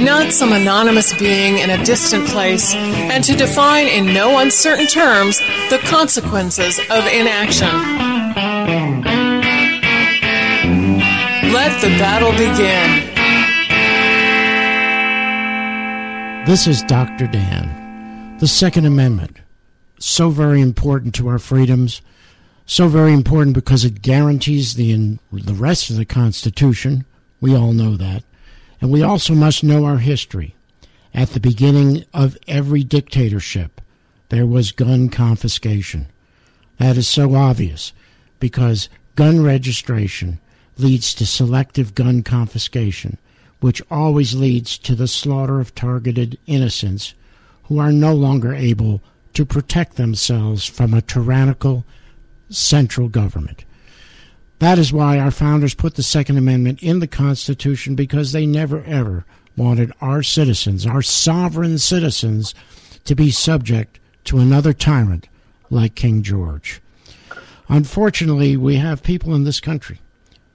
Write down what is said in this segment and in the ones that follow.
not some anonymous being in a distant place, and to define in no uncertain terms the consequences of inaction. Let the battle begin. This is Dr. Dan. The Second Amendment, so very important to our freedoms, so very important because it guarantees the, the rest of the Constitution. We all know that and we also must know our history. At the beginning of every dictatorship, there was gun confiscation. That is so obvious because gun registration leads to selective gun confiscation, which always leads to the slaughter of targeted innocents who are no longer able to protect themselves from a tyrannical central government. That is why our founders put the Second Amendment in the Constitution because they never ever wanted our citizens, our sovereign citizens, to be subject to another tyrant like King George. Unfortunately, we have people in this country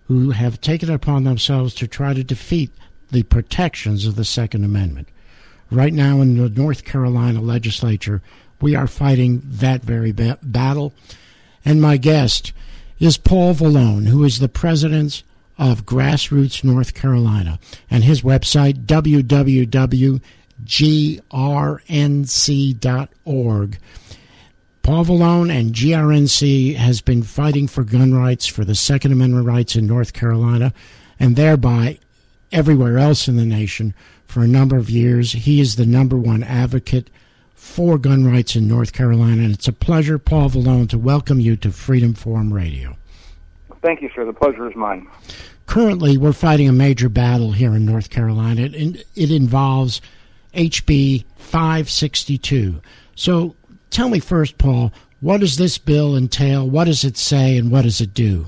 who have taken it upon themselves to try to defeat the protections of the Second Amendment. Right now in the North Carolina legislature, we are fighting that very ba- battle. And my guest is Paul Valone, who is the president of Grassroots North Carolina, and his website, www.grnc.org. Paul Valone and GRNC has been fighting for gun rights, for the Second Amendment rights in North Carolina, and thereby everywhere else in the nation for a number of years. He is the number one advocate for gun rights in North Carolina. And it's a pleasure, Paul Valone, to welcome you to Freedom Forum Radio. Thank you, sir. The pleasure is mine. Currently, we're fighting a major battle here in North Carolina. It, it involves HB 562. So tell me first, Paul, what does this bill entail? What does it say, and what does it do?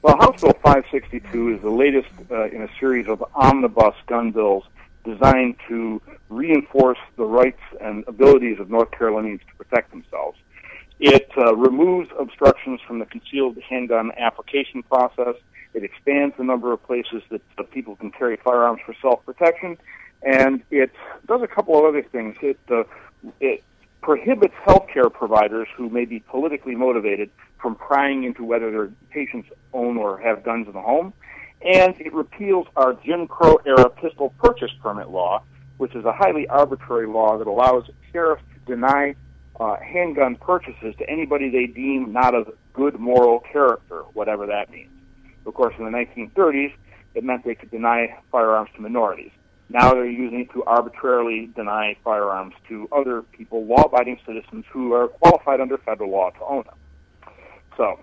Well, House Bill 562 is the latest uh, in a series of omnibus gun bills designed to reinforce the rights and abilities of North Carolinians to protect themselves. It uh, removes obstructions from the concealed handgun application process. It expands the number of places that uh, people can carry firearms for self-protection, and it does a couple of other things. It uh, it prohibits healthcare providers who may be politically motivated from prying into whether their patients own or have guns in the home and it repeals our Jim Crow era pistol purchase permit law, which is a highly arbitrary law that allows sheriffs to deny uh, handgun purchases to anybody they deem not of good moral character, whatever that means. Of course, in the 1930s, it meant they could deny firearms to minorities. Now they're using it to arbitrarily deny firearms to other people, law-abiding citizens who are qualified under federal law to own them. So,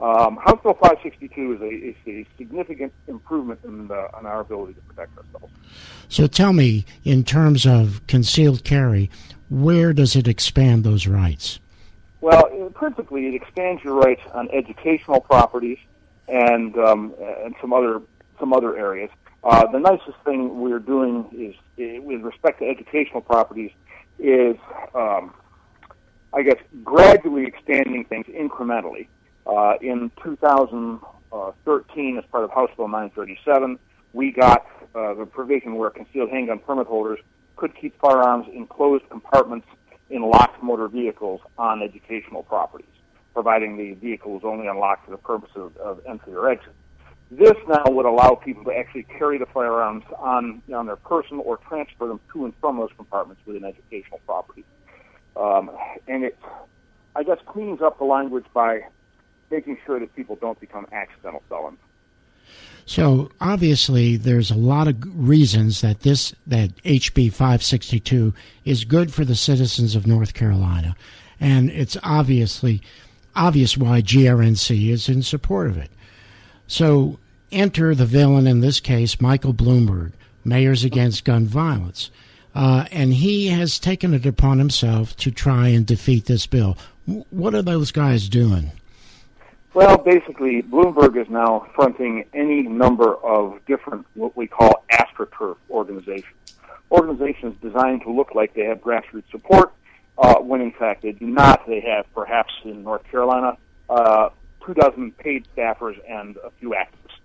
um, House Bill 562 is a, is a significant improvement in, the, in our ability to protect ourselves. So tell me, in terms of concealed carry, where does it expand those rights? Well, principally, it expands your rights on educational properties and um, and some other some other areas. Uh, the nicest thing we're doing is, is, with respect to educational properties, is um, I guess gradually expanding things incrementally. Uh, in 2013, as part of House Bill 937, we got uh, the provision where concealed handgun permit holders could keep firearms in closed compartments in locked motor vehicles on educational properties, providing the vehicle is only unlocked for the purpose of, of entry or exit. This now would allow people to actually carry the firearms on on their person or transfer them to and from those compartments within educational properties. Um, and it, I guess, cleans up the language by making sure that people don't become accidental felons. So obviously, there's a lot of reasons that this that HB 562 is good for the citizens of North Carolina, and it's obviously obvious why GRNC is in support of it. So enter the villain in this case, Michael Bloomberg, Mayors Against Gun Violence. Uh, and he has taken it upon himself to try and defeat this bill. What are those guys doing? Well, basically, Bloomberg is now fronting any number of different, what we call astroturf organizations. Organizations designed to look like they have grassroots support, uh, when in fact they do not. They have, perhaps in North Carolina, uh, two dozen paid staffers and a few activists.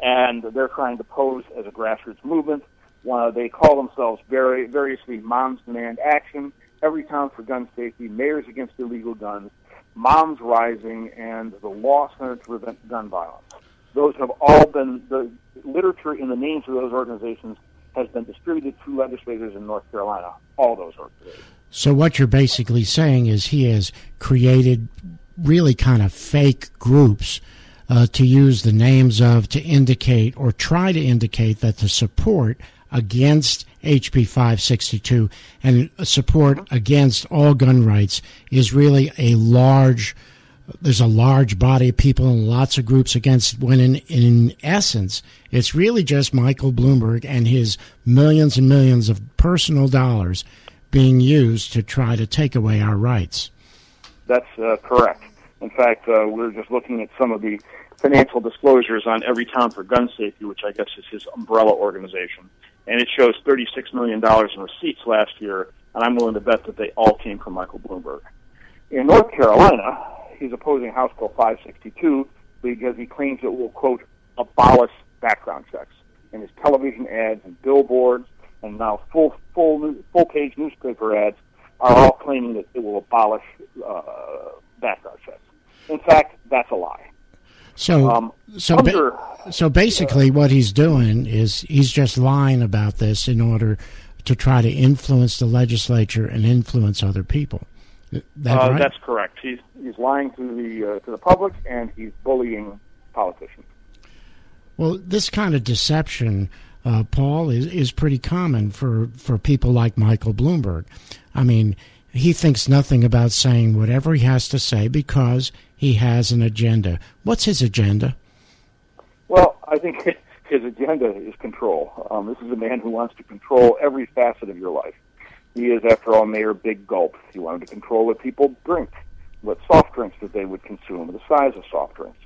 And they're trying to pose as a grassroots movement. Uh, they call themselves very, variously Moms Demand Action, Everytown for Gun Safety, Mayors Against Illegal Guns, Moms Rising, and the Law Center to Prevent Gun Violence. Those have all been, the literature in the names of those organizations has been distributed to legislators in North Carolina, all those organizations. So, what you're basically saying is he has created really kind of fake groups uh, to use the names of to indicate or try to indicate that the support against HB 562 and support against all gun rights is really a large there's a large body of people and lots of groups against when in, in essence it's really just Michael Bloomberg and his millions and millions of personal dollars being used to try to take away our rights. That's uh, correct. In fact, uh, we're just looking at some of the financial disclosures on Everytown for Gun Safety, which I guess is his umbrella organization and it shows $36 million in receipts last year, and I'm willing to bet that they all came from Michael Bloomberg. In North Carolina, he's opposing House Bill 562 because he claims it will, quote, abolish background checks. And his television ads and billboards and now full, full, full page newspaper ads are all claiming that it will abolish uh, background checks. In fact, that's a lie. So, um, so, under, ba- so basically, what he's doing is he's just lying about this in order to try to influence the legislature and influence other people. That uh, right? That's correct. He's he's lying to the uh, to the public and he's bullying politicians. Well, this kind of deception, uh, Paul, is is pretty common for for people like Michael Bloomberg. I mean, he thinks nothing about saying whatever he has to say because he has an agenda. What's his agenda? Well, I think his agenda is control. Um, this is a man who wants to control every facet of your life. He is, after all, Mayor Big Gulp. He wanted to control what people drink, what soft drinks that they would consume, the size of soft drinks.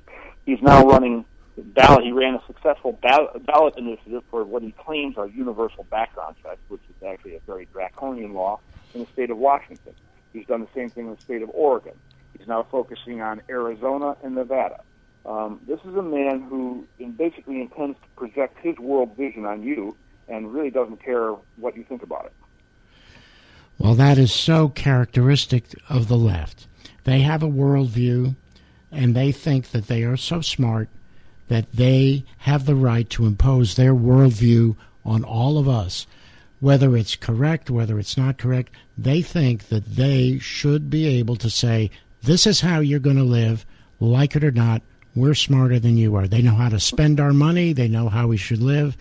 He's now running ballot. He ran a successful ballot, ballot initiative for what he claims are universal background checks, which is actually a very draconian law in the state of Washington. He's done the same thing in the state of Oregon. He's now focusing on Arizona and Nevada. Um, this is a man who basically intends to project his world vision on you and really doesn't care what you think about it. Well, that is so characteristic of the left. They have a worldview, and they think that they are so smart that they have the right to impose their worldview on all of us. Whether it's correct, whether it's not correct, they think that they should be able to say, this is how you're going to live, like it or not. We're smarter than you are. They know how to spend our money, they know how we should live.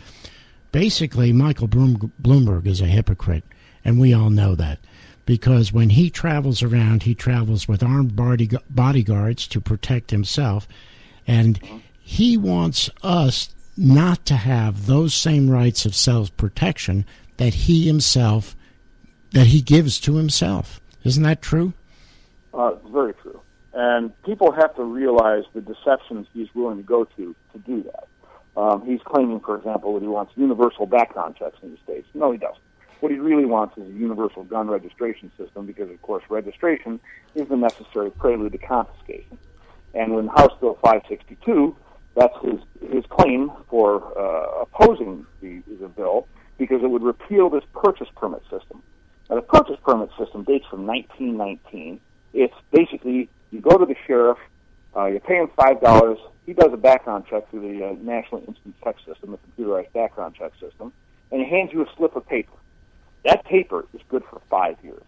Basically, Michael Bloomberg is a hypocrite, and we all know that. Because when he travels around, he travels with armed body- bodyguards to protect himself, and he wants us not to have those same rights of self protection that he himself that he gives to himself. Isn't that true? Uh, very true. And people have to realize the deceptions he's willing to go to to do that. Um, he's claiming, for example, that he wants universal background checks in the states. No, he doesn't. What he really wants is a universal gun registration system because, of course, registration is the necessary prelude to confiscation. And when House Bill 562, that's his his claim for uh, opposing the, the bill because it would repeal this purchase permit system. Now, the purchase permit system dates from 1919 it's basically you go to the sheriff, uh, you pay him five dollars. He does a background check through the uh, National Instant Check System, the computerized background check system, and he hands you a slip of paper. That paper is good for five years.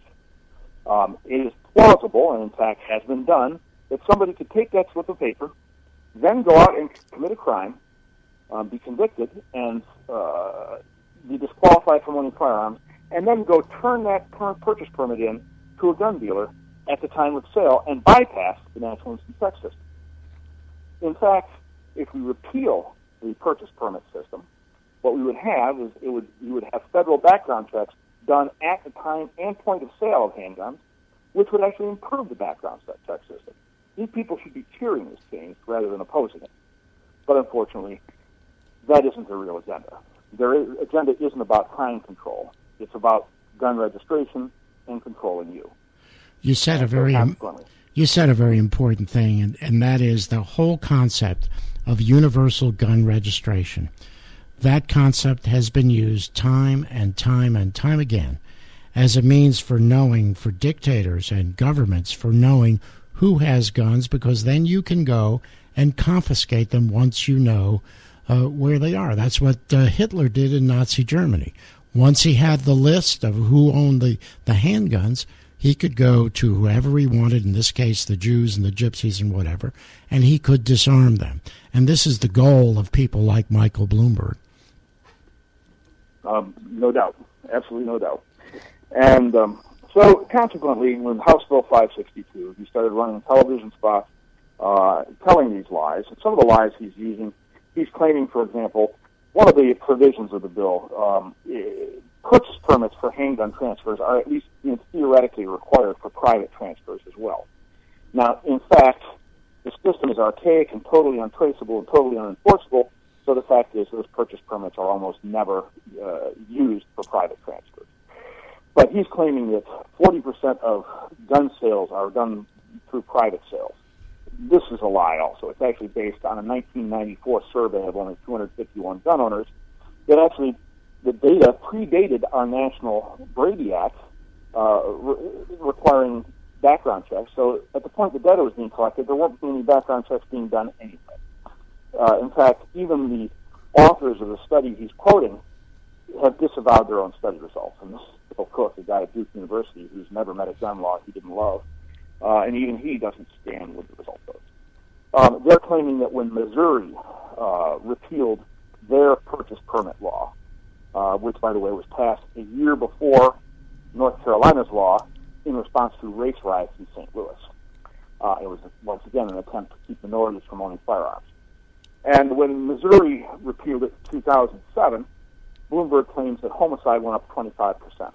Um, it is plausible, and in fact has been done, that somebody could take that slip of paper, then go out and commit a crime, um, be convicted and uh, be disqualified from owning firearms, and then go turn that purchase permit in to a gun dealer at the time of sale and bypass the national instant check system. In fact, if we repeal the purchase permit system, what we would have is it would you would have federal background checks done at the time and point of sale of handguns, which would actually improve the background check system. These people should be cheering this change rather than opposing it. But unfortunately, that isn't the real agenda. Their agenda isn't about crime control. It's about gun registration and controlling you. You said a very you said a very important thing, and, and that is the whole concept of universal gun registration. That concept has been used time and time and time again as a means for knowing, for dictators and governments, for knowing who has guns, because then you can go and confiscate them once you know uh, where they are. That's what uh, Hitler did in Nazi Germany. Once he had the list of who owned the, the handguns, he could go to whoever he wanted, in this case, the Jews and the gypsies and whatever, and he could disarm them. And this is the goal of people like Michael Bloomberg. Um, no doubt. Absolutely no doubt. And um, so, consequently, when House Bill 562, he started running television spots uh, telling these lies. And some of the lies he's using, he's claiming, for example, one of the provisions of the bill um, purchase permits for handgun transfers are at least you know, theoretically required for private transfers as well. Now, in fact, the system is archaic and totally untraceable and totally unenforceable. So the fact is, those purchase permits are almost never uh, used for private transfers. But he's claiming that 40% of gun sales are done through private sales. This is a lie. Also, it's actually based on a 1994 survey of only 251 gun owners that actually the data predated our national Brady Act uh, re- requiring background checks. So at the point the data was being collected, there weren't any background checks being done anyway. Uh, in fact, even the authors of the study he's quoting have disavowed their own study results. And this, of course, a guy at Duke University who's never met a gun law he didn't love, uh, and even he doesn't stand with the result of it. Um, they're claiming that when Missouri uh, repealed their purchase permit law, uh, which, by the way, was passed a year before North Carolina's law in response to race riots in St. Louis. Uh, it was, once again, an attempt to keep minorities from owning firearms. And when Missouri repealed it in 2007, Bloomberg claims that homicide went up 25%.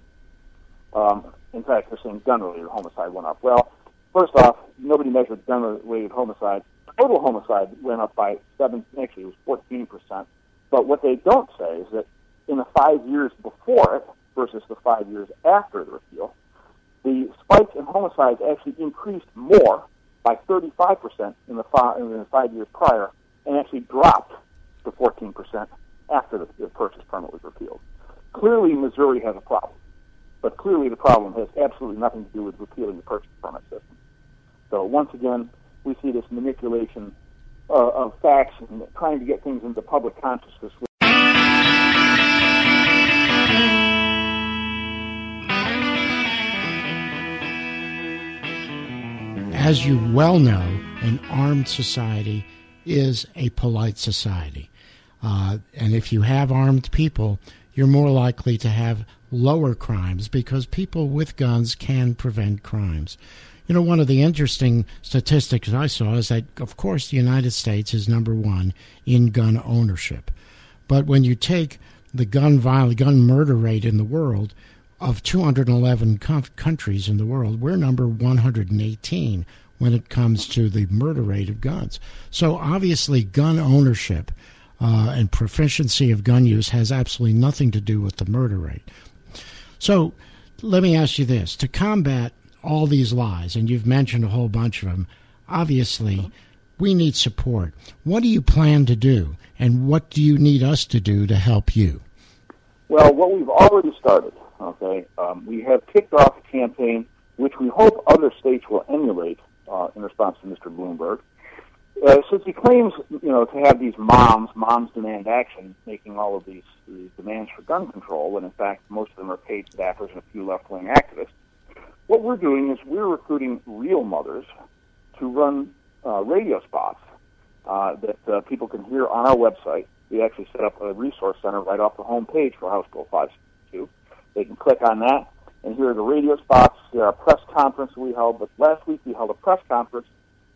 Um, in fact, they're saying gun-related homicide went up. Well, first off, nobody measured gun-related homicide. Total homicide went up by seven. Actually, it was 14%. But what they don't say is that in the five years before it versus the five years after the repeal, the spike in homicides actually increased more by 35% in the, five, in the five years prior and actually dropped to 14% after the, the purchase permit was repealed. Clearly, Missouri has a problem, but clearly the problem has absolutely nothing to do with repealing the purchase permit system. So once again, we see this manipulation uh, of facts and trying to get things into public consciousness. As you well know, an armed society is a polite society. Uh, and if you have armed people, you're more likely to have lower crimes because people with guns can prevent crimes. You know, one of the interesting statistics I saw is that, of course, the United States is number one in gun ownership. But when you take the gun violence, gun murder rate in the world, of 211 countries in the world, we're number 118 when it comes to the murder rate of guns. So obviously, gun ownership uh, and proficiency of gun use has absolutely nothing to do with the murder rate. So let me ask you this: to combat all these lies, and you've mentioned a whole bunch of them, obviously. We need support. What do you plan to do, and what do you need us to do to help you? Well, what we've already started Okay, um, we have kicked off a campaign which we hope other states will emulate uh, in response to Mr. Bloomberg. Uh, since he claims, you know, to have these moms, moms demand action, making all of these, these demands for gun control, when in fact most of them are paid staffers and a few left-wing activists, what we're doing is we're recruiting real mothers to run uh, radio spots uh, that uh, people can hear on our website we actually set up a resource center right off the home page for House Bill 562. They can click on that, and here are the radio spots. Are press conference we held, but last week we held a press conference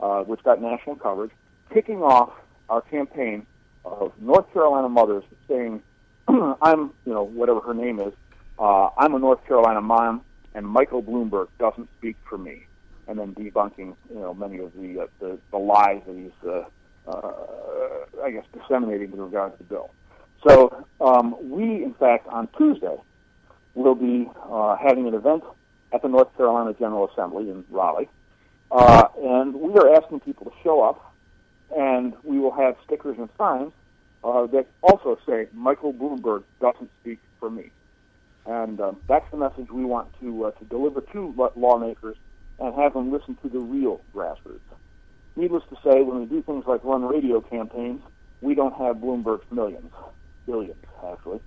uh, which got national coverage, kicking off our campaign of North Carolina mothers saying, "I'm, you know, whatever her name is, uh, I'm a North Carolina mom, and Michael Bloomberg doesn't speak for me." And then debunking, you know, many of the uh, the, the lies that he's, uh, uh, I guess, disseminating with regard to the bill. So um, we, in fact, on Tuesday, will be uh, having an event at the North Carolina General Assembly in Raleigh, uh, and we are asking people to show up, and we will have stickers and signs uh, that also say Michael Bloomberg doesn't speak for me. And uh, that's the message we want to uh, to deliver to lawmakers and have them listen to the real grassroots. Needless to say, when we do things like run radio campaigns, we don't have Bloomberg's millions, billions actually.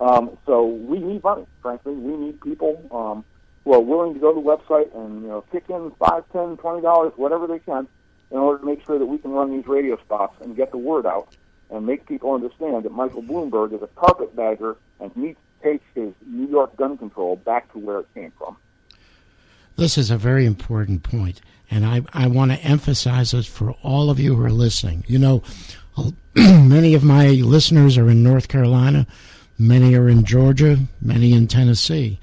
Um, so we need money, frankly. We need people um, who are willing to go to the website and you know kick in five, ten, twenty dollars, whatever they can, in order to make sure that we can run these radio spots and get the word out and make people understand that Michael Bloomberg is a carpetbagger and needs to take his New York gun control back to where it came from. This is a very important point, and I, I want to emphasize this for all of you who are listening. You know, many of my listeners are in North Carolina, many are in Georgia, many in Tennessee.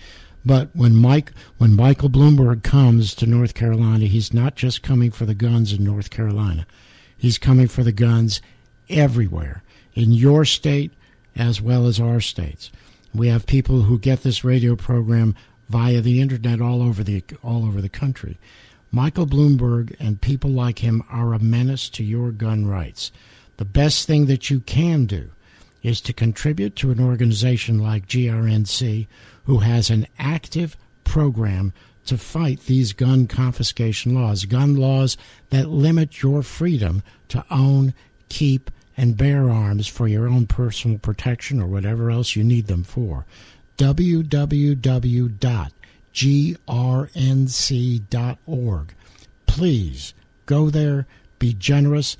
But when Mike, when Michael Bloomberg comes to North Carolina, he's not just coming for the guns in North Carolina. He's coming for the guns everywhere in your state as well as our states. We have people who get this radio program via the internet all over the all over the country. Michael Bloomberg and people like him are a menace to your gun rights. The best thing that you can do is to contribute to an organization like GRNC who has an active program to fight these gun confiscation laws, gun laws that limit your freedom to own, keep, and bear arms for your own personal protection or whatever else you need them for. www.grnc.org. Please go there, be generous.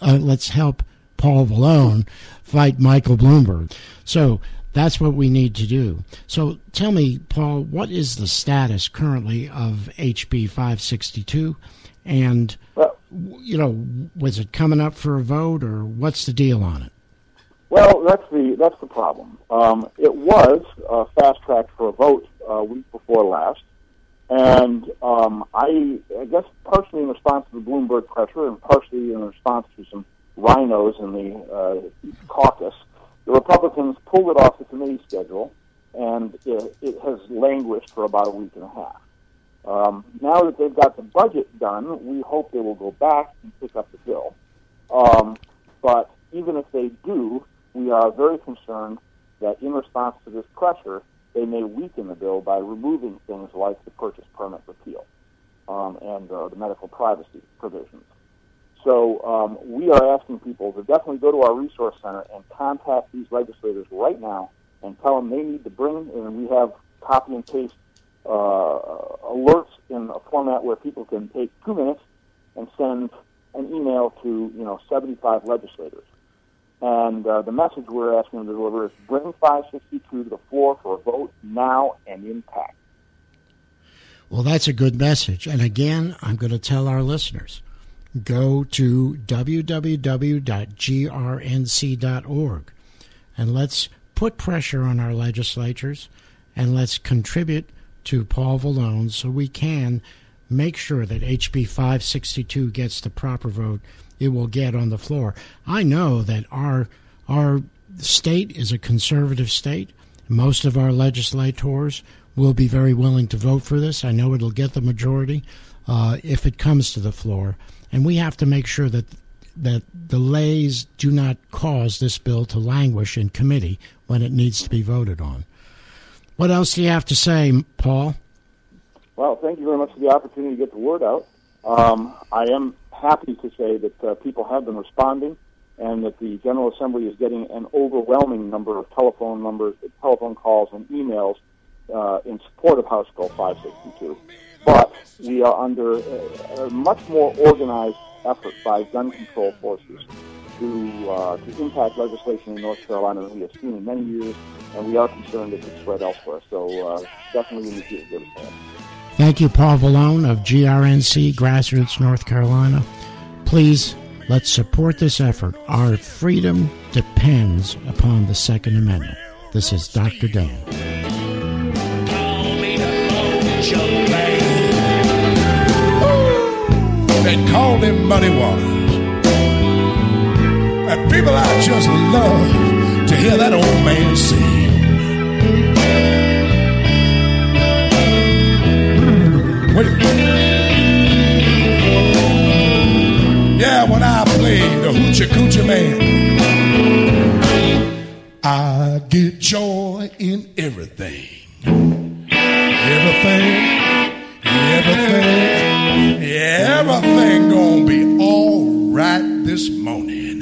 Uh, let's help Paul Valone fight Michael Bloomberg. So that's what we need to do. So tell me, Paul, what is the status currently of HB 562? And, well, you know, was it coming up for a vote or what's the deal on it? Well, that's the that's the problem. Um, it was uh, fast tracked for a vote a uh, week before last, and um, I, I guess partially in response to the Bloomberg pressure and partially in response to some RINOs in the uh, caucus, the Republicans pulled it off the committee schedule, and it, it has languished for about a week and a half. Um, now that they've got the budget done, we hope they will go back and pick up the bill. Um, but even if they do, we are very concerned that in response to this pressure, they may weaken the bill by removing things like the purchase permit repeal um, and uh, the medical privacy provisions. So um, we are asking people to definitely go to our resource center and contact these legislators right now and tell them they need to bring, and we have copy and paste uh, alerts in a format where people can take two minutes and send an email to you know 75 legislators. And uh, the message we're asking them to deliver is bring 562 to the floor for a vote now and impact. Well, that's a good message. And again, I'm going to tell our listeners go to www.grnc.org and let's put pressure on our legislatures and let's contribute to Paul Valone so we can make sure that HB 562 gets the proper vote it will get on the floor. I know that our our state is a conservative state. Most of our legislators will be very willing to vote for this. I know it'll get the majority uh, if it comes to the floor and we have to make sure that that delays do not cause this bill to languish in committee when it needs to be voted on. What else do you have to say, Paul? Well, thank you very much for the opportunity to get the word out. Um, I am happy to say that uh, people have been responding and that the General Assembly is getting an overwhelming number of telephone numbers, telephone calls, and emails uh, in support of House Bill 562 but we are under a, a much more organized effort by gun control forces to, uh, to impact legislation in North Carolina that we have seen in many years, and we are concerned that it could spread elsewhere. So uh, definitely we need to give a stand. Thank you, Paul Valone of GRNC Grassroots North Carolina. Please let's support this effort. Our freedom depends upon the Second Amendment. This is Dr. Dan. And call them muddy waters. People, I just love to hear that old man sing. Yeah, when I play the Hoochie Coochie Man, I get joy in everything. Everything, everything, everything gonna be all right this morning.